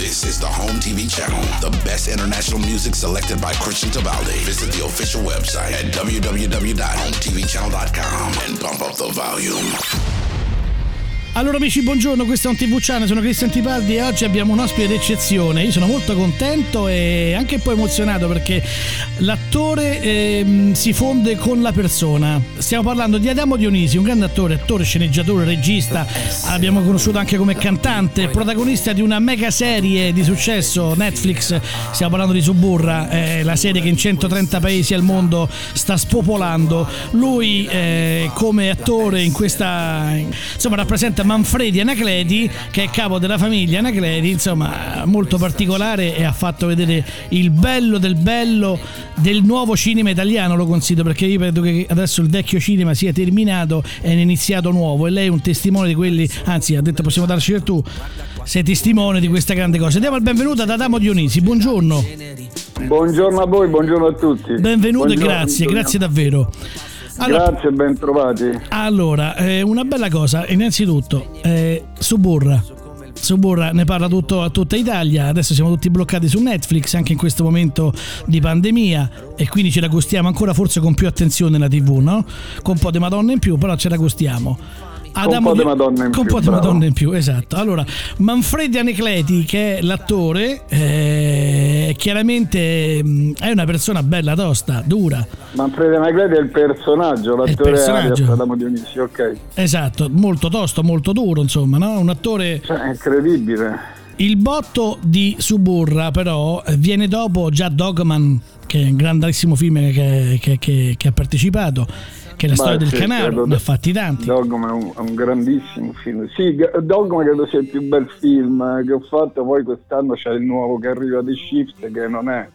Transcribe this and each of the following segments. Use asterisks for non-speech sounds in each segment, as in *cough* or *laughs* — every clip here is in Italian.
This is the Home TV channel, the best international music selected by Christian Tabaldi. Visit the official website at www.hometvchannel.com and bump up the volume. Allora amici, buongiorno, questo è un TV Channel, sono Cristian Tipaldi e oggi abbiamo un ospite d'eccezione. Io sono molto contento e anche un po' emozionato perché l'attore eh, si fonde con la persona. Stiamo parlando di Adamo Dionisi, un grande attore, attore, sceneggiatore, regista, abbiamo conosciuto anche come cantante, protagonista di una mega serie di successo Netflix, stiamo parlando di Suburra, eh, la serie che in 130 paesi al mondo sta spopolando. Lui eh, come attore in questa... insomma rappresenta Manfredi Anacleti che è capo della famiglia Anacleti insomma molto particolare e ha fatto vedere il bello del bello del nuovo cinema italiano lo considero perché io credo che adesso il vecchio cinema sia terminato e è iniziato nuovo e lei è un testimone di quelli anzi ha detto possiamo darci del tu sei testimone di questa grande cosa diamo il benvenuto ad Adamo Dionisi buongiorno Buongiorno a voi, buongiorno a tutti. benvenuto Buongiorno, e grazie Antonio. grazie davvero allora, Grazie e ben trovati. Allora, eh, una bella cosa, innanzitutto, eh, Suburra. Suburra ne parla tutto, a tutta Italia, adesso siamo tutti bloccati su Netflix anche in questo momento di pandemia e quindi ce la gustiamo ancora forse con più attenzione la TV, no? Con un po' di madonna in più, però ce la gustiamo. Un po' di Madonna in con un più, po' di bravo. Madonna in più, esatto. Allora, Manfredi Anecleti, che è l'attore, eh, chiaramente mh, è una persona bella tosta, dura. Manfredi Anacleti è il personaggio, l'attore personaggio. Arias Adamo Dionisi, ok. Esatto, molto tosto, molto duro, insomma, no? Un attore Cioè, è incredibile. Il botto di Suburra però eh, viene dopo già Dogman, che è un grandissimo film che, che- che- che ha partecipato, che è la storia del sì, credo- ne ha fatti tanti. Dogma è un, è un grandissimo film. Sì, Dogma credo sia il più bel film che ho fatto, poi quest'anno c'è il nuovo che arriva di Shift che non è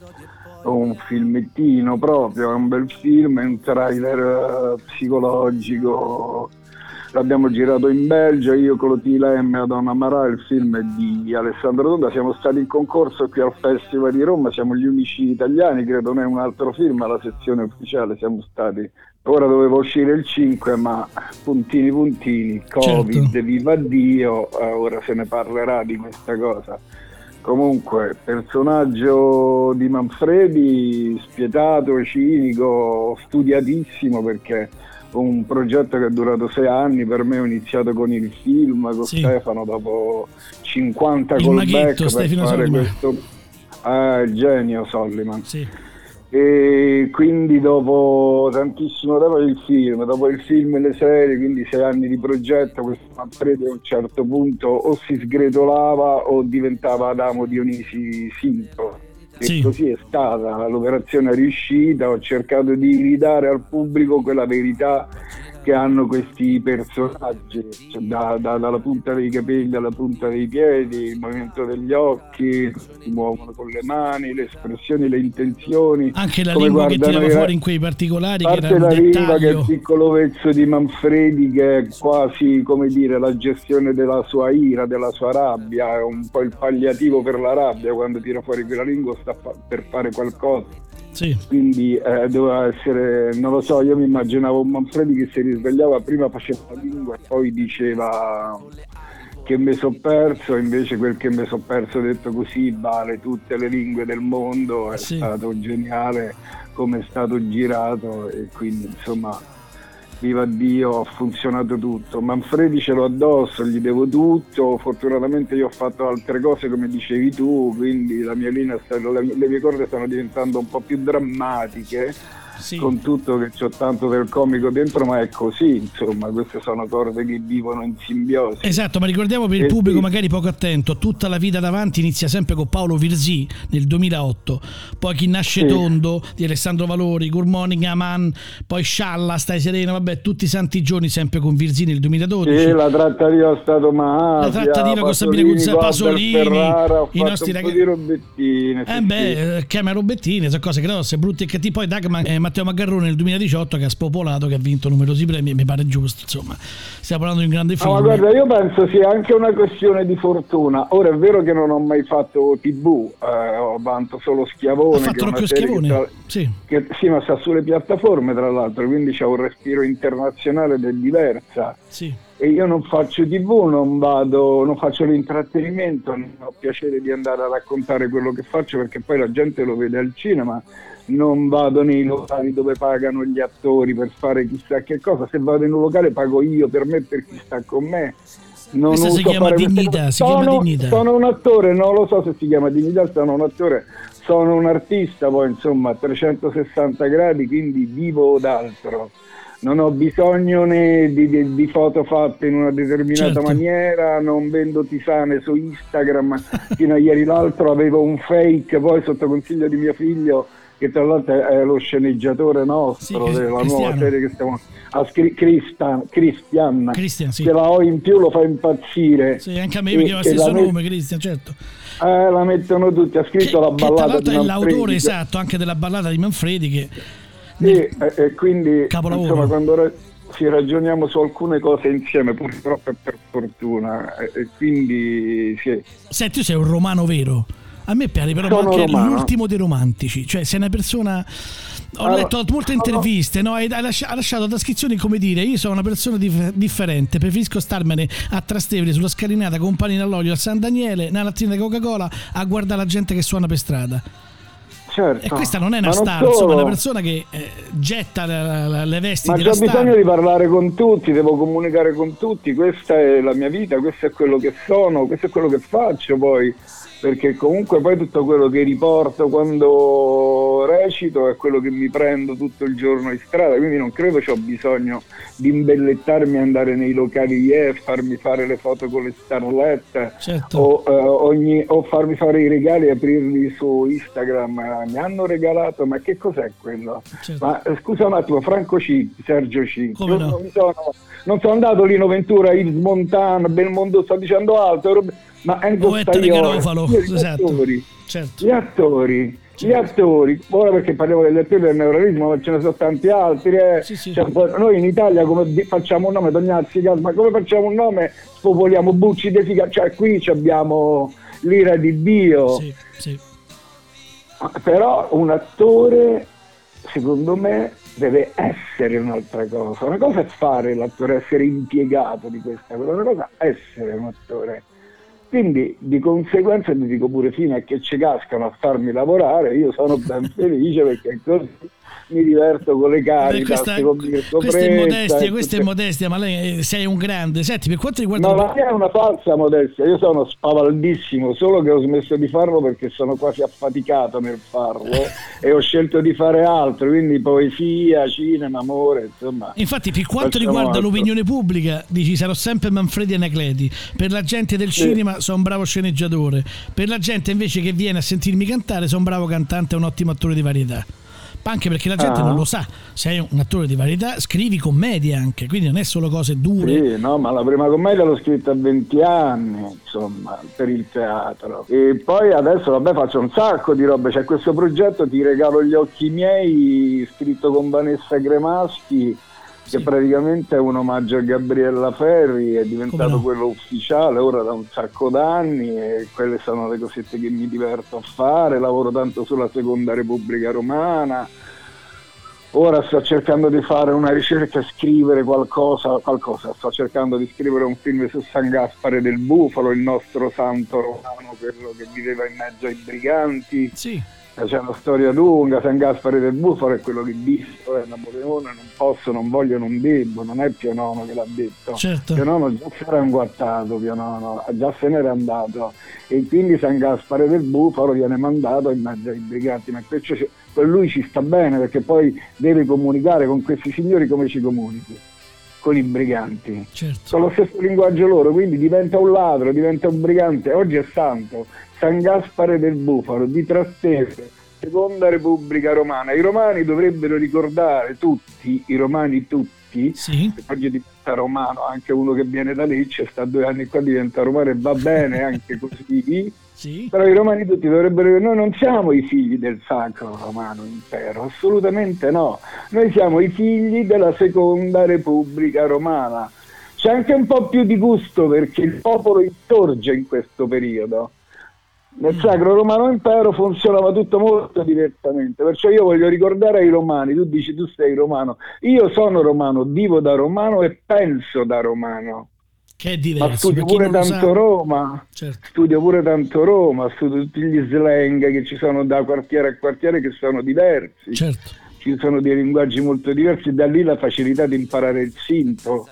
un filmettino proprio, è un bel film, è un trailer eh, psicologico. L'abbiamo girato in Belgio, io Clotila M e Donna Marà, il film di Alessandro Tonda, siamo stati in concorso qui al Festival di Roma, siamo gli unici italiani, credo non è un altro film alla sezione ufficiale, siamo stati. Ora doveva uscire il 5, ma puntini puntini, Covid, Certo. viva Dio, eh, ora se ne parlerà di questa cosa. Comunque, personaggio di Manfredi, spietato, cinico, studiatissimo perché un progetto che è durato sei anni, per me ho iniziato con il film, con Sì. Stefano, dopo 50 Il callback per Stefano fare Soliman. questo... Ah, il genio Solliman. Sì. E quindi dopo tantissimo tempo il film, dopo il film e le serie, quindi sei anni di progetto, questo Manfredi a un certo punto o si sgretolava o diventava Adamo Dionisi Sinto. E Sì. così è stata, l'operazione è riuscita, ho cercato di ridare al pubblico quella verità che hanno questi personaggi, cioè da- da- dalla punta dei capelli alla punta dei piedi, il movimento degli occhi, si muovono con le mani, le espressioni, le intenzioni. Anche la come lingua che tirava fuori in quei particolari che parte era la lingua che è il piccolo vezzo di Manfredi che è quasi come dire la gestione della sua ira, della sua rabbia, è un po' il palliativo per la rabbia quando tira fuori quella lingua sta per fare qualcosa Sì. quindi eh, doveva essere, non lo so, io mi immaginavo un Manfredi che si risvegliava, prima faceva la lingua e poi diceva che mi sono perso, invece quel che mi sono perso detto così vale tutte le lingue del mondo, è Sì. stato geniale come è stato girato e quindi insomma viva Dio, ha funzionato tutto. Manfredi ce l'ho addosso, gli devo tutto. Fortunatamente io ho fatto altre cose come dicevi tu, quindi la mia linea, le mie corde stanno diventando un po' più drammatiche. Sì. Con tutto che c'ho tanto del comico dentro, ma è così, insomma, queste sono corde che vivono in simbiosi. Esatto, ma ricordiamo per il Eh, pubblico sì. magari poco attento, tutta la vita davanti inizia sempre con Paolo Virzì nel 2008, poi Chi nasce Sì. tondo di Alessandro Valori, Good Morning Aman, poi Scialla, Stai sereno, vabbè, tutti i santi giorni sempre con Virzì nel 2012. Sì, la trattativa Stato Mafia, La trattativa con Sabine Guzza- Gualber Pasolini, Ferrara, i nostri ragazzi-. Eh beh, eh, chiama Robettini, sono cose grosse, brutte e cattive. Poi Dagman, eh, Matteo Maggarrone nel 2018 che ha spopolato, che ha vinto numerosi premi, mi pare giusto, insomma. Stiamo parlando di un grande No, film. ma guarda, io penso sia anche una questione di fortuna. Ora è vero che non ho mai fatto TV, eh, ho vanto solo Schiavone. ha fatto Rocchio Schiavone? Che Sì. che- sì, ma sta sulle piattaforme tra l'altro, quindi c'è un respiro internazionale ed è diversa. Sì. E io non faccio tv, non vado, non faccio l'intrattenimento, non ho piacere di andare a raccontare quello che faccio perché poi la gente lo vede al cinema, non vado nei locali dove pagano gli attori per fare chissà che cosa, se vado in un locale pago io per me per chi sta con me. Non Questa si chiama dignità, si sono, chiama dignità. Sono un attore, non lo so se si chiama dignità, sono un attore, sono un artista, poi insomma a 360 gradi, quindi vivo d'altro non ho bisogno né di, di, di, foto fatte in una determinata certo. maniera, non vendo tisane su Instagram, *laughs* fino a ieri l'altro avevo un fake, poi sotto consiglio di mio figlio che tra l'altro è lo sceneggiatore nostro sì, della nuova serie che stiamo a scri- Christian, Christian, Christian sì. che la ho in più lo fa impazzire. Sì, anche a me mi chiama lo stesso nome met- Christian certo. Eh, la mettono tutti ha scritto che, la ballata che tra l'altro è l'autore esatto anche della ballata di Manfredi che sì, e, e quindi insomma, quando ra- ci ragioniamo su alcune cose insieme, purtroppo e per fortuna, e, e quindi sì. Senti, tu sei un romano vero? A me piace però Sono anche romano. l'ultimo dei romantici, cioè sei una persona... Ho allora, letto molte interviste, no? Hai lasciato trascrizioni come dire: Io sono una persona dif- differente, preferisco starmene a Trastevere sulla scalinata con panino all'olio a San Daniele, nella lattina di Coca-Cola a guardare la gente che suona per strada. Certo. E questa non è una star, insomma, è una persona che eh, getta la, la, le vesti Ma ho bisogno di parlare con tutti, devo comunicare con tutti, questa è la mia vita, questo è quello che sono, questo è quello che faccio poi perché comunque poi tutto quello che riporto quando recito è quello che mi prendo tutto il giorno in strada, quindi non credo che ho bisogno di imbellettarmi, andare nei locali yeah, farmi fare le foto con le starlette certo. o, uh, ogni, o, farmi fare i regali e aprirli su Instagram. Mi hanno regalato, ma che cos'è quello? Certo. Ma eh, scusa un attimo, Franco C, Sergio C. Come no? non, sono, non sono andato Lino Ventura, Yves Montana, Belmondo, sto dicendo altro ma Enzo Staiolo, gli esatto. attori, certo. gli attori gli certo. attori, ora perché parliamo degli attori del neorealismo, ma ce ne sono tanti altri. Eh. Sì, sì. Cioè, noi in Italia come facciamo un nome, Tognazzi, ma come facciamo un nome? Spopoliamo Bucci De Figa, cioè qui abbiamo l'ira di Dio. Sì, Però un attore, secondo me, deve essere un'altra cosa. Una cosa è fare l'attore, essere impiegato di questa cosa, una cosa è essere un attore quindi di conseguenza ti dico pure fino a che ci cascano a farmi lavorare, io sono ben felice perché così mi diverto con le cariche, questa, questa è modestia, questa è modestia, ma lei sei un grande. Senti, per quanto riguarda... No, la mia è una falsa modestia, io sono spavaldissimo, solo che ho smesso di farlo perché sono quasi affaticato nel farlo *laughs* e ho scelto di fare altro, quindi poesia, cinema, amore, insomma. Infatti, per quanto riguarda altro. l'opinione pubblica, dici sarò sempre Manfredi Anacleti, per la gente del sì. cinema sono un bravo sceneggiatore, per la gente invece che viene a sentirmi cantare sono un bravo cantante e un ottimo attore di varietà anche perché la gente uh-huh. non lo sa. Sei un attore di varietà, scrivi commedie anche, quindi non è solo cose dure. Sì, no, ma la prima commedia l'ho scritta a 20 anni, insomma, per il teatro. E poi adesso, vabbè, faccio un sacco di robe. C'è questo progetto, Ti regalo gli occhi miei, scritto con Vanessa Cremaschi che praticamente è un omaggio a Gabriella Ferri, è diventato no? quello ufficiale ora da un sacco d'anni e quelle sono le cosette che mi diverto a fare, lavoro tanto sulla seconda Repubblica Romana, ora sto cercando di fare una ricerca, scrivere qualcosa, qualcosa, sto cercando di scrivere un film su San Gaspare del Bufalo, il nostro santo romano, quello che viveva in mezzo ai briganti. Sì c'è una storia lunga, San Gaspare del Bufalo è quello che disse eh, Napoleone non posso, non voglio, non debbo, non è Pio Nono che l'ha detto. Certo. Pio Nono già si era inguattato, Pio Nono, già se n'era andato e quindi San Gaspare del Bufalo viene mandato in mezzo ai briganti, ma per lui ci sta bene perché poi deve comunicare con questi signori come ci comunichi con i briganti. Certo. Con lo stesso linguaggio loro, quindi diventa un ladro, diventa un brigante. Oggi è santo, San Gaspare del Bufalo, di Trastevere, seconda Repubblica Romana. I romani dovrebbero ricordare tutti, i romani tutti, sì. oggi diventa romano, anche uno che viene da Lecce, sta due anni qua, diventa romano e va bene anche così. Sì. Però i romani tutti dovrebbero noi non siamo i figli del sacro romano impero, assolutamente no. Noi siamo i figli della seconda repubblica romana. C'è anche un po' più di gusto perché il popolo insorge in questo periodo Nel Sacro Romano Impero funzionava tutto molto diversamente, perciò io voglio ricordare ai romani, tu dici tu sei romano, io sono romano, vivo da romano e penso da romano. Che è diverso. Ma studio pure tanto sa... Roma, certo. studio pure tanto Roma, studio tutti gli slang che ci sono da quartiere a quartiere che sono diversi. Certo. Ci sono dei linguaggi molto diversi, da lì la facilità di imparare il sinto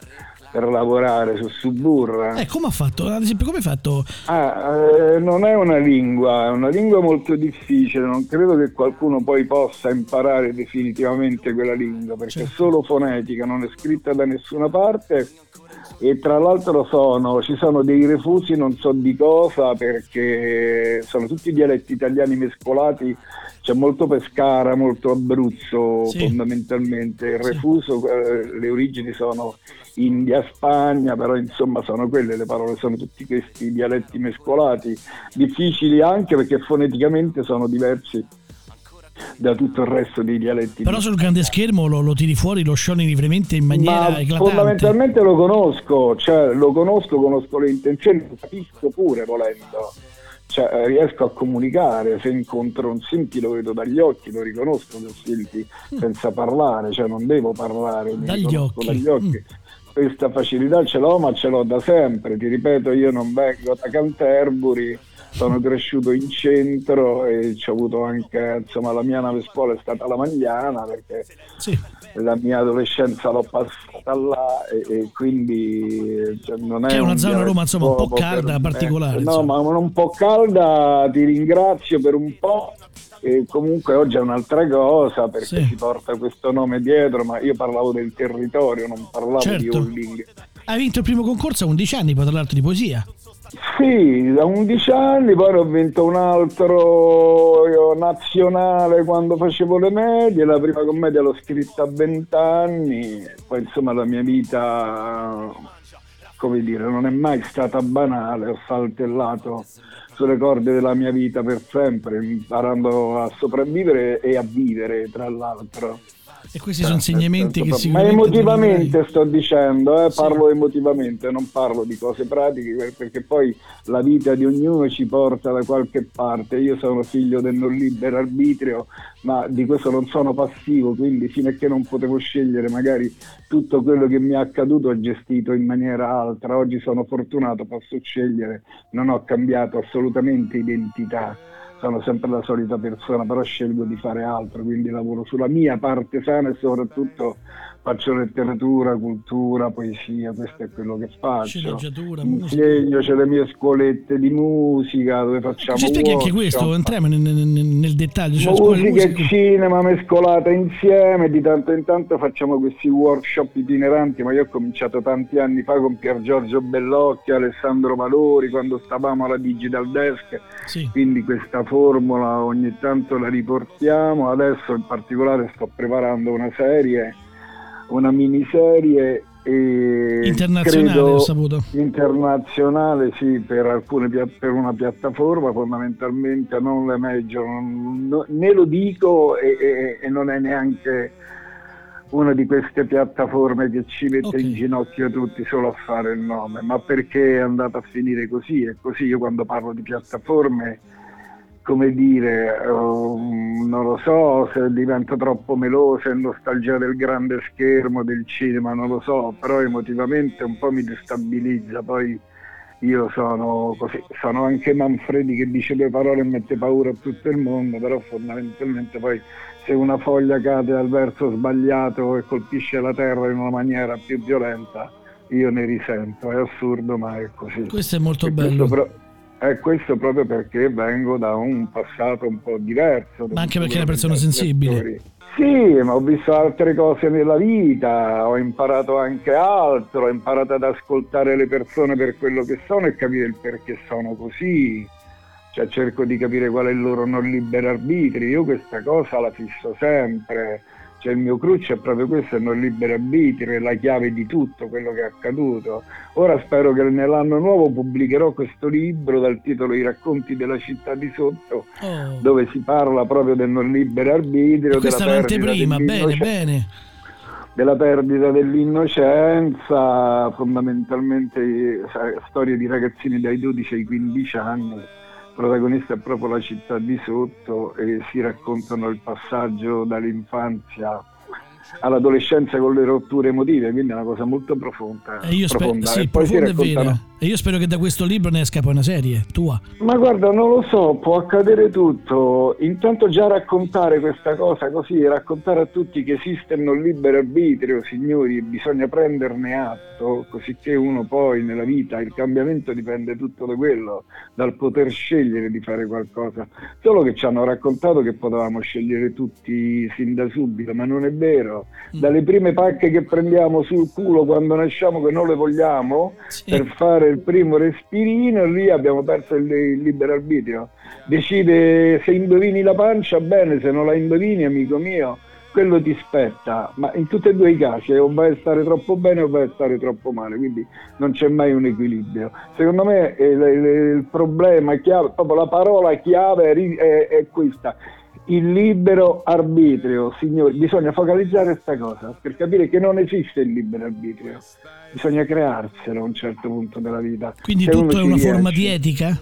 per lavorare su Suburra. Eh, come ha fatto? Ad esempio, come hai fatto? Ah, eh, non è una lingua, è una lingua molto difficile, non credo che qualcuno poi possa imparare definitivamente quella lingua, perché certo. è solo fonetica, non è scritta da nessuna parte e tra l'altro sono, ci sono dei refusi non so di cosa perché sono tutti dialetti italiani mescolati c'è molto Pescara, molto Abruzzo sì. fondamentalmente, il refuso, sì. eh, le origini sono India, Spagna, però insomma sono quelle le parole, sono tutti questi dialetti mescolati, difficili anche perché foneticamente sono diversi da tutto il resto dei dialetti. Però sul grande schermo lo, lo tiri fuori, lo scioni livremente in maniera Ma eclatante. Fondamentalmente lo conosco, cioè lo conosco, conosco le intenzioni, lo capisco pure volendo cioè, eh, riesco a comunicare, se incontro un Sinti lo vedo dagli occhi, lo riconosco da Sinti mm. senza parlare, cioè non devo parlare, dagli occhi. dagli occhi. Mm. Questa facilità ce l'ho, ma ce l'ho da sempre. Ti ripeto, io non vengo da Canterbury, sono cresciuto in centro e ho avuto anche, insomma, la mia nave scuola è stata la Magliana perché sì. la mia adolescenza l'ho passata là e, e quindi cioè, non è, che è una zona Roma insomma un po' calda particolare. No, insomma. ma un po' calda, ti ringrazio per un po'. E comunque oggi è un'altra cosa perché sì. si porta questo nome dietro, ma io parlavo del territorio, non parlavo certo. di Holling. Hai vinto il primo concorso a 11 anni, poi tra l'altro di poesia. Sì, da 11 anni, poi ho vinto un altro nazionale quando facevo le medie, la prima commedia l'ho scritta a 20 anni, poi insomma la mia vita, come dire, non è mai stata banale, ho saltellato sulle corde della mia vita per sempre, imparando a sopravvivere e a vivere, tra l'altro. E questi sono insegnamenti che si Ma emotivamente sto dicendo, eh, parlo sì. emotivamente, non parlo di cose pratiche, perché poi la vita di ognuno ci porta da qualche parte. Io sono figlio del non libero arbitrio, ma di questo non sono passivo, quindi fino a che non potevo scegliere magari tutto quello che mi è accaduto ho gestito in maniera altra. Oggi sono fortunato, posso scegliere, non ho cambiato assolutamente identità sono sempre la solita persona, però scelgo di fare altro, quindi lavoro sulla mia parte sana e soprattutto faccio letteratura, cultura, poesia, questo è quello che faccio. Sceneggiatura, Insegno, c'è le mie scuolette di musica dove facciamo Ci spieghi anche questo, entriamo nel, nel, nel dettaglio. Cioè musica e cinema mescolata insieme, di tanto in tanto facciamo questi workshop itineranti, ma io ho cominciato tanti anni fa con Pier Giorgio Bellocchi, Alessandro Valori, quando stavamo alla Digital Desk, sì. quindi questa formula ogni tanto la riportiamo, adesso in particolare sto preparando una serie una miniserie internazionale, ho saputo. Internazionale, sì, per, alcune, per una piattaforma, fondamentalmente non le major, non, né lo dico e, e, e, non è neanche una di queste piattaforme che ci mette okay. in ginocchio tutti solo a fare il nome, ma perché è andata a finire così? E così io quando parlo di piattaforme come dire, um, non lo so se diventa troppo melosa e nostalgia del grande schermo, del cinema, non lo so, però emotivamente un po' mi destabilizza, poi io sono così, sono anche Manfredi che dice due parole e mette paura a tutto il mondo, però fondamentalmente poi se una foglia cade al verso sbagliato e colpisce la terra in una maniera più violenta, io ne risento, è assurdo ma è così. Questo è molto e bello. Però, e questo proprio perché vengo da un passato un po' diverso. Ma anche perché è una persona sensibile. Sì, ma ho visto altre cose nella vita, ho imparato anche altro, ho imparato ad ascoltare le persone per quello che sono e capire il perché sono così. Cioè cerco di capire qual è il loro non libero arbitrio. Io questa cosa la fisso sempre cioè il mio cruccio è proprio questo, è non libero arbitrio, è la chiave di tutto quello che è accaduto. Ora spero che nell'anno nuovo pubblicherò questo libro dal titolo I racconti della città di sotto, oh. dove si parla proprio del non libero arbitrio. Questa è un'anteprima, bene, bene della perdita dell'innocenza, fondamentalmente storie di ragazzini dai 12 ai 15 anni protagonista è proprio la città di sotto e si raccontano il passaggio dall'infanzia all'adolescenza con le rotture emotive, quindi è una cosa molto profonda. E io spero, sì, e profonda raccontano... E io spero che da questo libro ne esca poi una serie tua. Ma guarda, non lo so, può accadere tutto. Intanto già raccontare questa cosa così, raccontare a tutti che esiste un libero arbitrio, signori, bisogna prenderne atto, così che uno poi nella vita, il cambiamento dipende tutto da quello, dal poter scegliere di fare qualcosa. Solo che ci hanno raccontato che potevamo scegliere tutti sin da subito, ma non è vero. Mm. Dalle prime pacche che prendiamo sul culo quando nasciamo che non le vogliamo, sì. per fare il primo respirino, lì abbiamo perso il, il libero arbitrio. Decide se indovini la pancia, bene, se non la indovini, amico mio, quello ti spetta, ma in tutti e due i casi o vai a stare troppo bene o vai a stare troppo male, quindi non c'è mai un equilibrio. Secondo me il, il, il problema chiave, proprio la parola chiave è, è, è questa, il libero arbitrio, signori, bisogna focalizzare questa cosa per capire che non esiste il libero arbitrio, bisogna crearselo a un certo punto della vita. Quindi Se tutto è una riesce. forma di etica?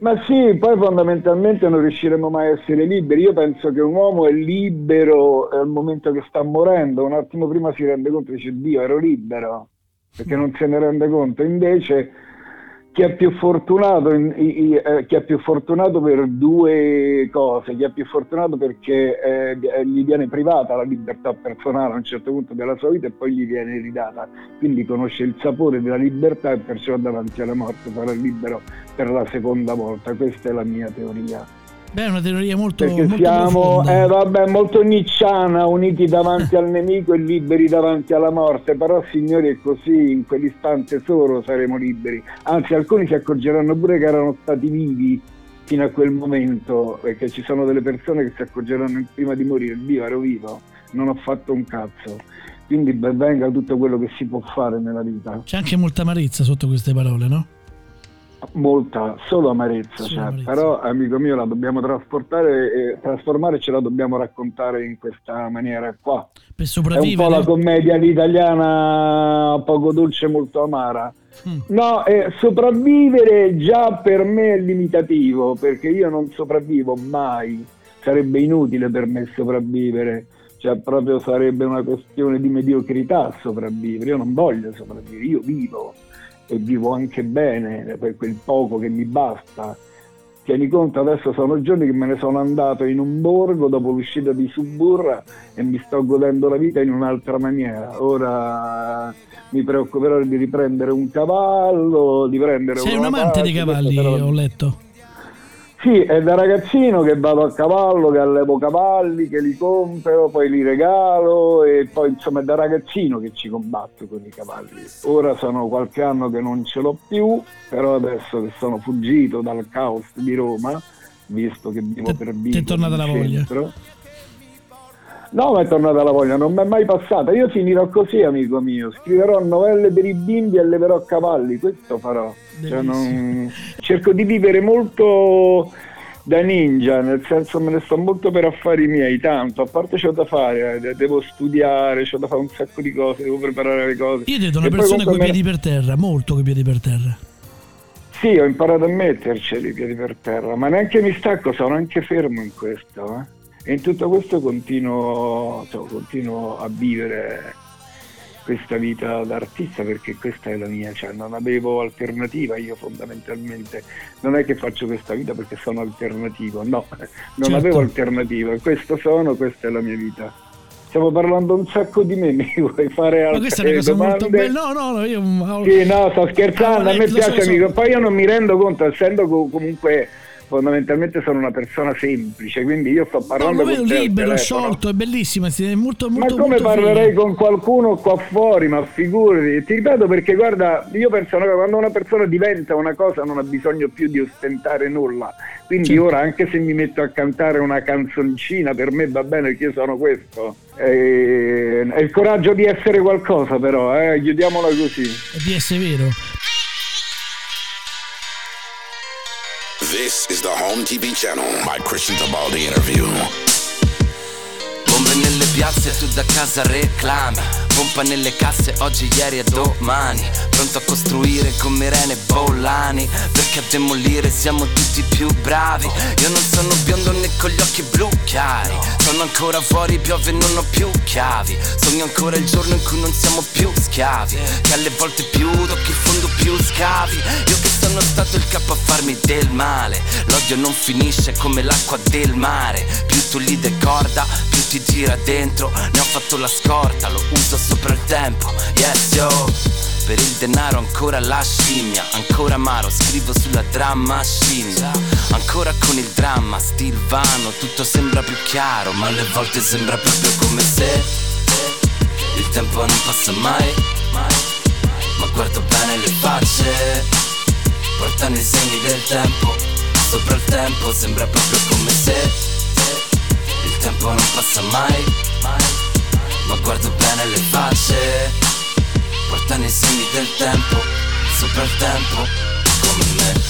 Ma sì, poi fondamentalmente non riusciremo mai a essere liberi. Io penso che un uomo è libero al momento che sta morendo, un attimo prima si rende conto e dice Dio ero libero, perché non se ne rende conto. Invece chi è più fortunato, eh, chi è più fortunato per due cose, chi è più fortunato perché eh, gli viene privata la libertà personale a un certo punto della sua vita e poi gli viene ridata, quindi conosce il sapore della libertà e perciò davanti alla morte sarà libero per la seconda volta, questa è la mia teoria. Beh, è una teoria molto Perché molto siamo eh, vabbè, molto nicciana, uniti davanti al nemico e liberi davanti alla morte. Però, signori, è così, in quell'istante solo saremo liberi. Anzi, alcuni si accorgeranno pure che erano stati vivi fino a quel momento, perché ci sono delle persone che si accorgeranno prima di morire, Dio ero vivo, non ho fatto un cazzo. Quindi ben venga tutto quello che si può fare nella vita. C'è anche molta amarezza sotto queste parole, no? Molta, solo amarezza, solo amarezza. però amico mio la dobbiamo trasportare e trasformare ce la dobbiamo raccontare in questa maniera qua. Per sopravvivere. È un po' la commedia italiana poco dolce, molto amara. Mm. No, eh, sopravvivere già per me è limitativo perché io non sopravvivo mai, sarebbe inutile per me sopravvivere, cioè proprio sarebbe una questione di mediocrità sopravvivere, io non voglio sopravvivere, io vivo e vivo anche bene per quel poco che mi basta. Tieni conto, adesso sono giorni che me ne sono andato in un borgo dopo l'uscita di Suburra e mi sto godendo la vita in un'altra maniera. Ora mi preoccuperò di riprendere un cavallo, di prendere Sei un amante parte, dei cavalli, ho letto. Sì, è da ragazzino che vado a cavallo, che allevo cavalli, che li compro, poi li regalo e poi insomma è da ragazzino che ci combatto con i cavalli. Ora sono qualche anno che non ce l'ho più, però adesso che sono fuggito dal caos di Roma, visto che vivo per Vigo, ti è tornata la voglia. No, mi è tornata la voglia, non mi è mai passata. Io finirò così, amico mio. Scriverò novelle per i bimbi e alleverò cavalli, questo farò. Cioè, non... *laughs* Cerco di vivere molto da ninja, nel senso me ne sto molto per affari miei, tanto, a parte c'ho da fare, eh, devo studiare, c'ho da fare un sacco di cose, devo preparare le cose. Io vedo una e persona con i piedi me... per terra, molto con i piedi per terra. Sì, ho imparato a metterceli i piedi per terra, ma neanche mi stacco, sono anche fermo in questo, eh. E in tutto questo continuo, cioè, continuo a vivere questa vita d'artista perché questa è la mia, cioè non avevo alternativa io fondamentalmente, non è che faccio questa vita perché sono alternativo, no, *laughs* non certo. avevo alternativa, questo sono, questa è la mia vita. Stiamo parlando un sacco di me, *laughs* mi vuoi fare altre Ma questa è una cosa domande? molto bella, no, no, no, io... Sì, no, sto scherzando, a me piace so, amico, poi io non mi rendo conto, essendo comunque fondamentalmente sono una persona semplice, quindi io sto parlando no, con te libero, sciolto, è bellissimo, è molto, molto Ma come molto parlerei figo. con qualcuno qua fuori, ma figurati, ti ripeto perché guarda, io penso che quando una persona diventa una cosa non ha bisogno più di ostentare nulla, quindi certo. ora anche se mi metto a cantare una canzoncina per me va bene che io sono questo. È, è il coraggio di essere qualcosa però, eh? chiudiamola così. E di essere vero. This is the Home TV channel. My Christian Tabaldi interview. Piazze e tu da casa reclami Pompa nelle casse oggi, ieri e domani. Pronto a costruire come Rene Bollani Perché a demolire siamo tutti più bravi. Io non sono biondo né con gli occhi blu chiari Sono ancora fuori, piove e non ho più chiavi. Sogno ancora il giorno in cui non siamo più schiavi Che alle volte più tocchi il fondo più scavi. Io che sono stato il capo a farmi del male L'odio non finisce come l'acqua del mare. Più tu li decorda, ti tira dentro Ne ho fatto la scorta, lo uso sopra il tempo Yes yo. Per il denaro ancora la scimmia Ancora amaro, scrivo sulla dramma machine Ancora con il dramma, stil vano Tutto sembra più chiaro Ma alle volte sembra proprio come se Il tempo non passa mai, Ma guardo bene le facce Portano i segni del tempo Sopra il tempo sembra proprio come se tempo non passa mai, mai. Ma guardo bene le facce portano i segni del tempo sopra il tempo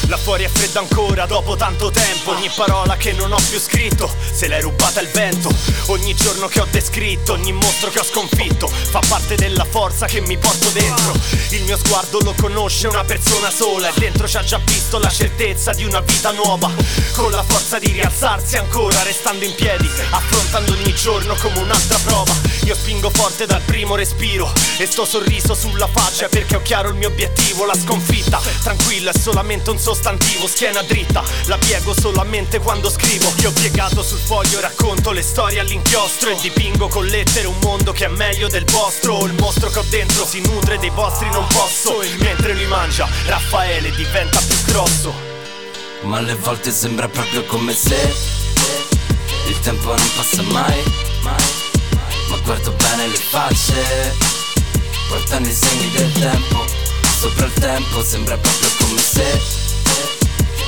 La fuori è fredda ancora dopo tanto tempo. Ogni parola che non ho più scritto Se l'hai rubata il vento. Ogni giorno che ho descritto Ogni mostro che ho sconfitto Fa parte della forza che mi porto dentro. Il mio sguardo lo conosce una persona sola E dentro ci ha già visto la certezza di una vita nuova. Con la forza di rialzarsi ancora Restando in piedi Affrontando ogni giorno come un'altra prova. Io spingo forte dal primo respiro E sto sorriso sulla faccia Perché ho chiaro il mio obiettivo La sconfitta. Tranquilla è solamente un sostantivo, schiena dritta, la piego solamente quando scrivo. Io ho piegato sul foglio, racconto le storie all'inchiostro e dipingo con lettere un mondo che è meglio del vostro. Il mostro che ho dentro si nutre dei vostri non posso. Mentre lui mangia, Raffaele diventa più grosso. Ma alle volte sembra proprio come se il tempo non passa mai, mai. Ma guardo bene le facce, portano i segni del tempo sopra il tempo sembra proprio come se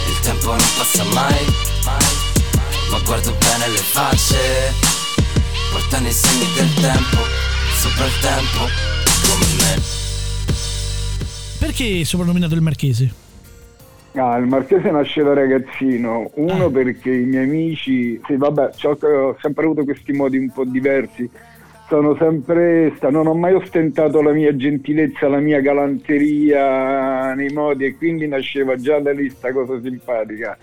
il tempo non passa mai, ma guardo bene le facce, portano i segni del tempo sopra il tempo come me. Perché soprannominato il Marchese? Ah, il Marchese nasce da ragazzino, uno ah. perché i miei amici, sì vabbè, ho sempre avuto questi modi un po' diversi, sono sempre non ho mai ostentato la mia gentilezza, la mia galanteria nei modi e quindi nasceva già da lì sta cosa simpatica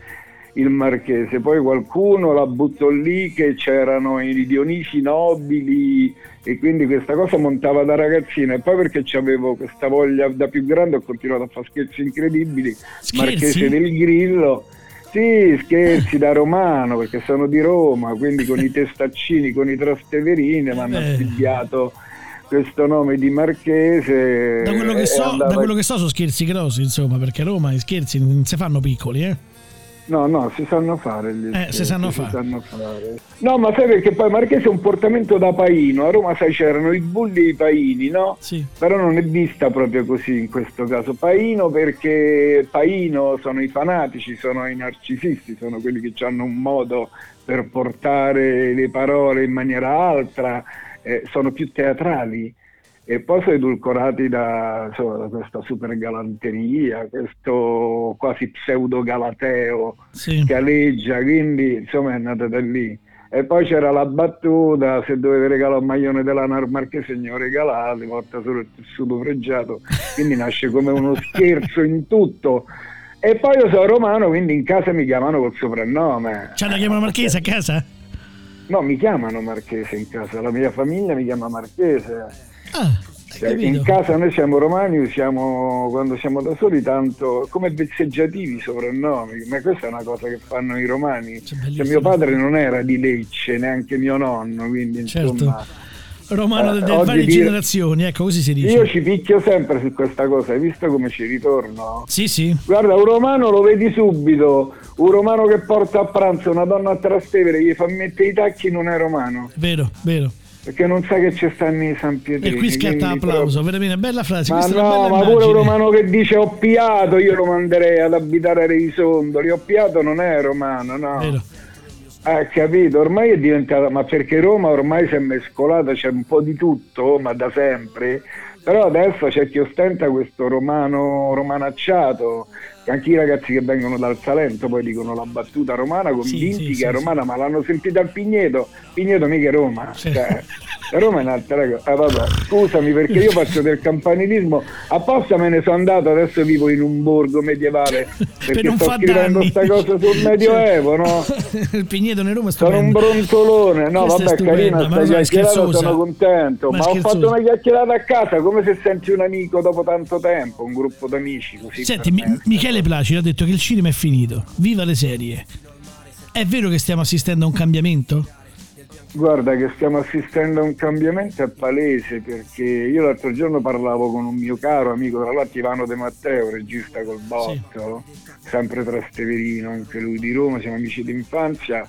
il marchese. Poi qualcuno la buttò lì che c'erano i Dionisi nobili e quindi questa cosa montava da ragazzino e poi perché avevo questa voglia da più grande ho continuato a fare scherzi incredibili, scherzi? marchese del grillo sì, scherzi da romano perché sono di Roma, quindi con i *laughs* testaccini, con i trasteverini mi hanno eh. studiato questo nome di Marchese. Da quello, che so, andava... da quello che so sono scherzi grossi, insomma, perché a Roma i scherzi non si fanno piccoli, eh? No, no, si sanno fare gli eh, si sanno, si fare. sanno fare. No, ma sai perché poi Marchese è un portamento da paino. A Roma, sai, c'erano i bulli e i paini, no? Sì. Però non è vista proprio così in questo caso. Paino perché paino sono i fanatici, sono i narcisisti, sono quelli che hanno un modo per portare le parole in maniera altra, eh, sono più teatrali e poi sono edulcorati da, insomma, da, questa super galanteria, questo quasi pseudo galateo sì. che aleggia, quindi insomma è nata da lì. E poi c'era la battuta, se dovete regalare un maglione della Marchese non regalate, porta solo il tessuto pregiato, quindi nasce come uno scherzo in tutto. E poi io sono romano, quindi in casa mi chiamano col soprannome. C'è la chiamano Marchese a casa? No, mi chiamano Marchese in casa, la mia famiglia mi chiama Marchese. Ah, cioè, in casa noi siamo romani, usiamo quando siamo da soli tanto come vezzeggiativi soprannomi, ma questa è una cosa che fanno i romani. Cioè, mio padre non era di Lecce, neanche mio nonno, quindi certo. insomma romano delle eh, varie dire, generazioni, ecco così si dice. Io ci picchio sempre su questa cosa, hai visto come ci ritorno? Sì, sì. Guarda, un romano lo vedi subito, un romano che porta a pranzo una donna a Trastevere, gli fa mettere i tacchi, non è romano. Vero, vero perché non sa che ci stanno i San Pietrini. E qui scatta applauso, però... veramente bella frase. Ma no, ma pure un romano che dice ho piato, io lo manderei ad abitare a Reisondoli. Ho piato non è romano, no. Vero. Ha capito, ormai è diventata, ma perché Roma ormai si è mescolata, c'è un po' di tutto, ma da sempre, però adesso c'è chi ostenta questo romano romanacciato, anche i ragazzi che vengono dal Salento poi dicono la battuta romana convinti sì, che sì, è romana ma l'hanno sentita al Pigneto. Pigneto mica è Roma. Cioè, Roma è un'altra cosa eh, vabbè, scusami perché io faccio del campanilismo. Apposta me ne sono andato adesso vivo in un borgo medievale perché non sto scrivendo questa cosa sul medioevo no? *laughs* il Pigneto in Roma è sono un stupendo. brontolone. No Questa vabbè carina sta chiacchierata sono contento. Ma ma, ho fatto una chiacchierata a casa come se senti un amico dopo tanto tempo un gruppo d'amici così Senti, per Mi- me. Michele Placida ha detto che il cinema è finito. Viva le serie. È vero che stiamo assistendo a un cambiamento? Guarda che stiamo assistendo a un cambiamento è palese perché io l'altro giorno parlavo con un mio caro amico, tra l'altro Ivano De Matteo, regista col botto, sempre Trasteverino, anche lui di Roma, siamo amici d'infanzia,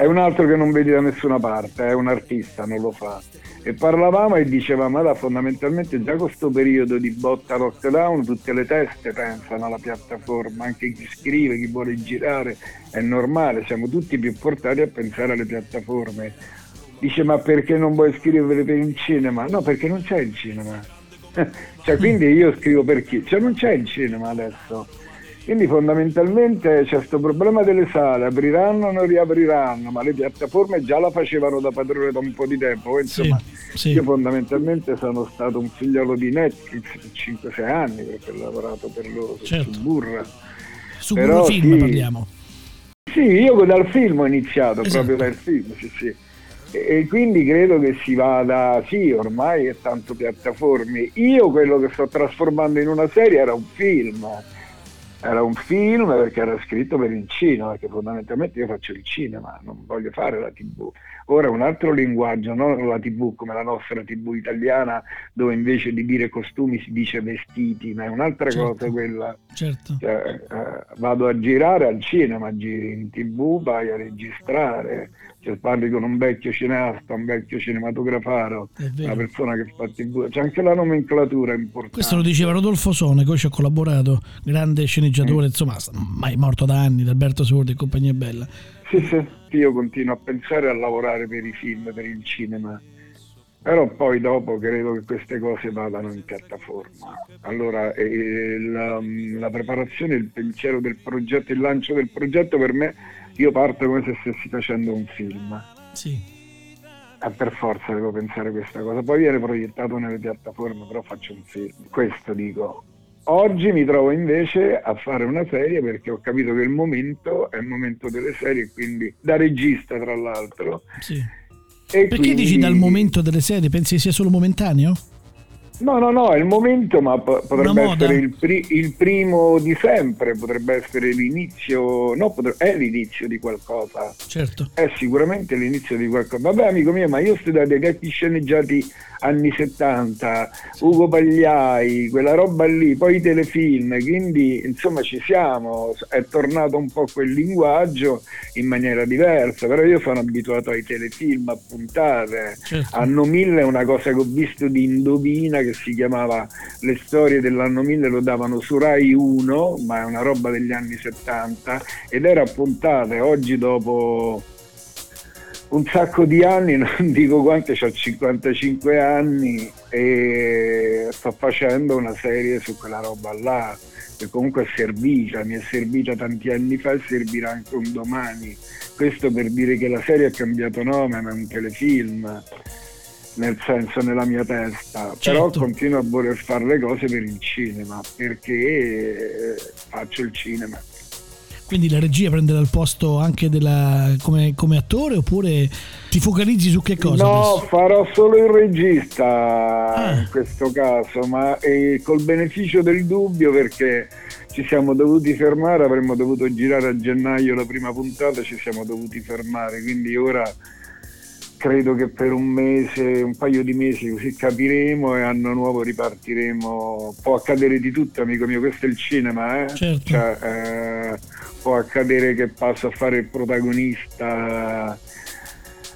è un altro che non vedi da nessuna parte, è un artista, non lo fa. E parlavamo e dicevamo, allora fondamentalmente già questo periodo di botta lockdown, tutte le teste pensano alla piattaforma, anche chi scrive, chi vuole girare, è normale, siamo tutti più portati a pensare alle piattaforme. Dice ma perché non vuoi scrivere per il cinema? No, perché non c'è il cinema. *laughs* cioè, quindi io scrivo per chi? Cioè non c'è il cinema adesso. Quindi fondamentalmente c'è questo problema delle sale, apriranno o non riapriranno, ma le piattaforme già la facevano da padrone da un po' di tempo. Sì, Insomma, sì. io fondamentalmente sono stato un figliolo di Netflix per 5-6 anni perché ho lavorato per loro Certo. su Burra. Su Però film sì. parliamo. Sì, io dal film ho iniziato, Esatto. proprio dal film, sì, sì. E quindi credo che si vada, sì, ormai è tanto piattaforme. Io quello che sto trasformando in una serie era un film. Era un film perché era scritto per il cinema, perché fondamentalmente io faccio il cinema, non voglio fare la tv. Ora è un altro linguaggio, non la tv come la nostra tv italiana, dove invece di dire costumi si dice vestiti, ma è un'altra Certo. cosa quella. Certo. Cioè, eh, vado a girare al cinema, giri in tv, vai a registrare, cioè, parli con un vecchio cineasta, un vecchio cinematografaro, una persona che fa tv, c'è anche la nomenclatura importante. Questo lo diceva Rodolfo Sone, con cui ci ho collaborato, grande sceneggiatore, Mm. insomma, mai morto da anni, da Alberto Sordi e compagnia bella. Sì, sì, io continuo a pensare a lavorare per i film, per il cinema, però poi dopo credo che queste cose vadano in piattaforma. Allora eh, la, la preparazione, il pensiero del progetto, il lancio del progetto per me, io parto come se stessi facendo un film. Sì. Eh, per forza devo pensare questa cosa, poi viene proiettato nelle piattaforme, però faccio un film. Questo dico. Oggi mi trovo invece a fare una serie perché ho capito che il momento è il momento delle serie, quindi da regista tra l'altro. sì. E Perché quindi- dici dal momento delle serie? Pensi sia solo momentaneo? No, no, no, è il momento, ma po- potrebbe essere il, pri- il primo di sempre, potrebbe essere l'inizio, no, potre- è l'inizio di qualcosa. Certo. È sicuramente l'inizio di qualcosa. Vabbè, amico mio, ma io ho studiato i vecchi sceneggiati anni 70, Ugo Pagliai, quella roba lì, poi i telefilm, quindi insomma ci siamo, è tornato un po' quel linguaggio in maniera diversa, però io sono abituato ai telefilm a puntate. Certo. Anno 1000 è una cosa che ho visto di Indovina che si chiamava Le storie dell'anno 1000, lo davano su Rai 1, ma è una roba degli anni 70 ed era a puntate. Oggi dopo un sacco di anni, *laughs* non dico quanto, ho 55 anni e sto facendo una serie su quella roba là che comunque è servita, mi è servita tanti anni fa e servirà anche un domani. Questo per dire che la serie ha cambiato nome, ma è un telefilm, nel senso nella mia testa, però Certo. continuo a voler fare le cose per il cinema, perché eh, faccio il cinema. Quindi la regia prenderà il posto anche della, come, come attore oppure ti focalizzi su che cosa? No, adesso? farò solo il regista Ah. in questo caso, ma col beneficio del dubbio perché ci siamo dovuti fermare, avremmo dovuto girare a gennaio la prima puntata, ci siamo dovuti fermare, quindi ora credo che per un mese, un paio di mesi così capiremo e anno nuovo ripartiremo. Può accadere di tutto, amico mio, questo è il cinema, eh? Certo. Cioè, eh, può accadere che passo a fare il protagonista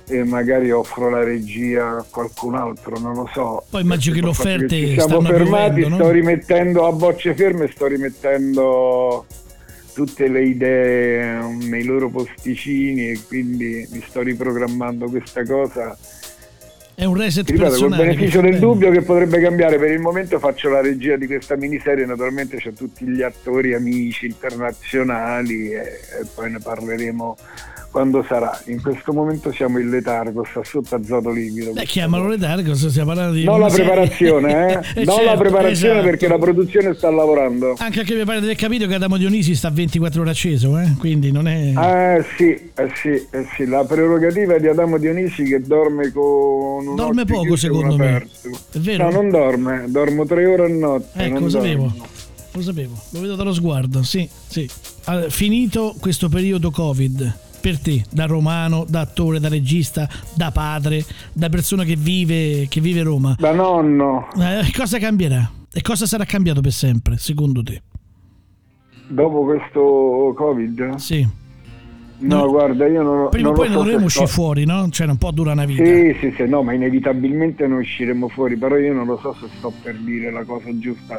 e magari offro la regia a qualcun altro, non lo so. Poi immagino che le fatto offerte che ci siamo fermati, no? sto rimettendo a bocce ferme, sto rimettendo tutte le idee um, nei loro posticini e quindi mi sto riprogrammando questa cosa È un reset ripeto, col personale. beneficio che del dubbio che potrebbe cambiare, per il momento faccio la regia di questa miniserie, naturalmente c'è tutti gli attori amici internazionali e, e poi ne parleremo quando sarà. In questo momento siamo in letargo, sta sotto azoto liquido. Beh, chiamalo letargo, se stiamo parlando di... Non la preparazione, eh? *laughs* Eh, non la certo, preparazione esatto. perché la produzione sta lavorando. Anche perché mi pare di aver capito che Adamo Dionisi sta 24 ore acceso, eh? quindi non è... Eh sì, eh sì, eh sì, la prerogativa di Adamo Dionisi che dorme con un Dorme poco, secondo me. aperto. È vero? No, non dorme, dormo tre ore a notte. Ecco, lo sapevo. dormo. Lo sapevo, lo vedo dallo sguardo, sì, sì. Allora, finito questo periodo Covid, per te, da romano, da attore, da regista, da padre, da persona che vive, che vive Roma, Da nonno, eh, cosa cambierà? E cosa sarà cambiato per sempre, secondo te? dopo questo Covid? Sì. No, No. guarda, io non, Prima o poi ne dovremo uscire fuori, no? Cioè, non può durare una vita. Sì, sì, sì, no, ma inevitabilmente noi usciremo fuori, però io non lo so se sto per dire la cosa giusta.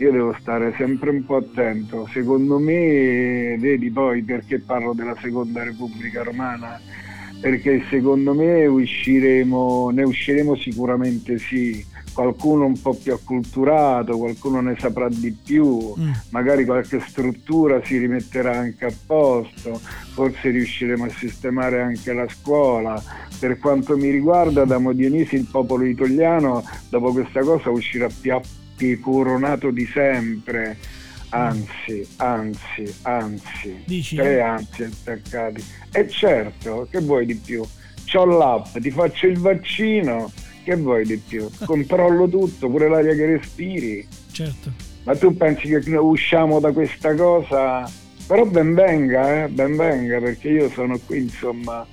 Io devo stare sempre un po' attento. Secondo me, vedi poi perché parlo della seconda Repubblica Romana? Perché secondo me usciremo, ne usciremo sicuramente sì. Qualcuno un po' più acculturato, qualcuno ne saprà di più, Mm. magari qualche struttura si rimetterà anche a posto, forse riusciremo a sistemare anche la scuola. Per quanto mi riguarda, da Dionisi il popolo italiano dopo questa cosa uscirà più appicoronato di sempre. Anzi, anzi, anzi, Dici, tre eh? anzi attaccati. E certo, che vuoi di più? C'ho l'app, ti faccio il vaccino, che vuoi di più? *laughs* Controllo tutto, pure l'aria che respiri. Certo. Ma tu pensi che usciamo da questa cosa? Però ben venga, eh? ben venga, perché io sono qui, insomma,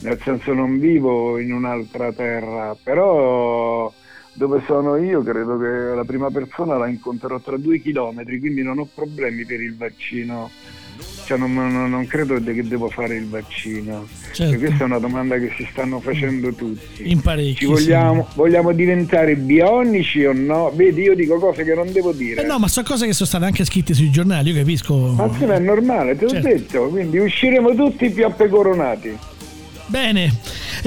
nel senso non vivo in un'altra terra, però dove sono io credo che la prima persona la incontrerò tra due chilometri, quindi non ho problemi per il vaccino. Cioè non, non- non credo che devo fare il vaccino. Certo. Questa è una domanda che si stanno facendo tutti. In parecchi. Ci vogliamo, vogliamo diventare bionici o no? Vedi, io dico cose che non devo dire. Eh no, ma sono cose che sono state anche scritte sui giornali, io capisco. Ma sì, ma è normale, te l'ho Certo. detto, quindi usciremo tutti più appecoronati. Bene,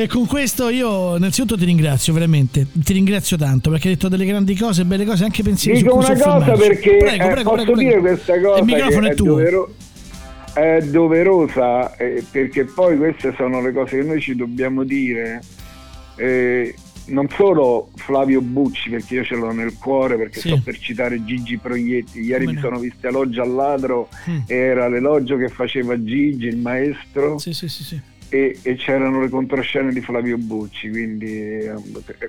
e con questo io innanzitutto ti ringrazio veramente, ti ringrazio tanto perché hai detto delle grandi cose, belle cose, anche pensieri Dico una cosa perché Prego, eh, prego, posso prego, dire questa cosa Il microfono è è, tuo. dovero- è doverosa eh, perché poi queste sono le cose che noi ci dobbiamo dire. Eh, non solo Flavio Bucci perché io ce l'ho nel cuore perché Sì. sto per citare Gigi Proietti ieri Come mi no. sono visto elogio al ladro Mm. era l'elogio che faceva Gigi il maestro Sì, sì, sì, sì. E, e c'erano le controscene di Flavio Bucci, quindi eh,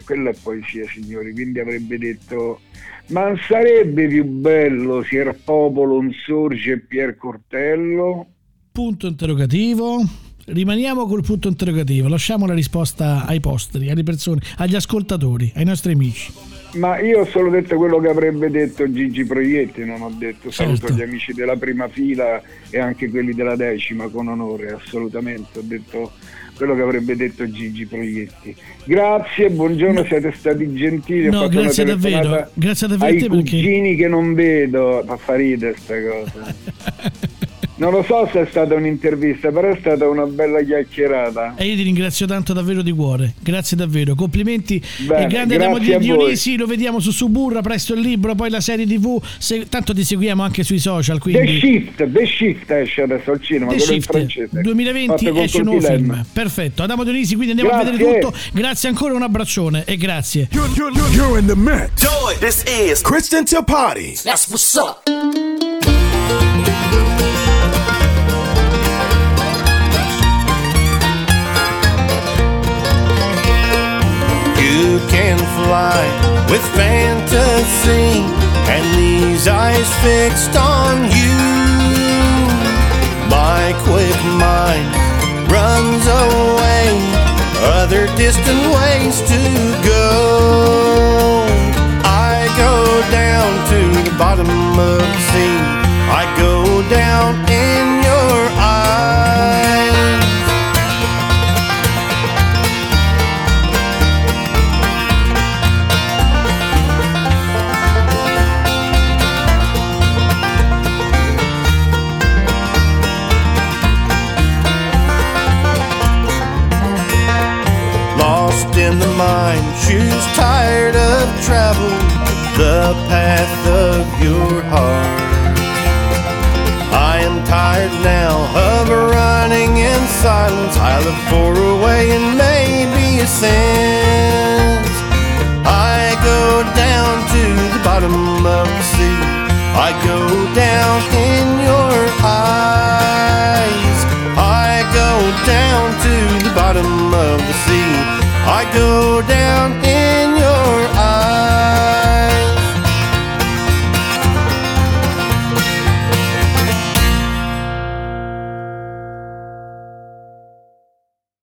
quella è poesia, signori. Quindi avrebbe detto: Ma non sarebbe più bello se il popolo non sorge Pier Cortello? Punto interrogativo. Rimaniamo col punto interrogativo, lasciamo la risposta ai posteri, alle persone, agli ascoltatori, ai nostri amici. Ma io ho solo detto quello che avrebbe detto Gigi Proietti, non ho detto saluto Certo. gli amici della prima fila e anche quelli della decima con onore, assolutamente. Ho detto quello che avrebbe detto Gigi Proietti. Grazie, buongiorno, siete stati gentili. No, grazie davvero, grazie davvero ai perché- cugini che non vedo, fa ridere sta cosa. *laughs* Non lo so se è stata un'intervista, però è stata una bella chiacchierata. E io ti ringrazio tanto davvero di cuore, grazie davvero, complimenti. Bene, il grande a voi. Dionisi, lo vediamo su Suburra, presto il libro, poi la serie tv, se- tanto ti seguiamo anche sui social, The quindi... Shift, The Shift esce adesso al cinema, The quello in Shift francese. 2020 Fatto esce un nuovo film. Perfetto. Adamo Dionisi, quindi andiamo a Grazie. vedere tutto. Grazie ancora, un abbraccione e grazie. You're, you're, you're, in the mix. It. This is Kristen Tipati. That's what's up. Can fly with fantasy and these eyes fixed on you. My quick mind runs away, other distant ways to go. I go down to the bottom of the sea.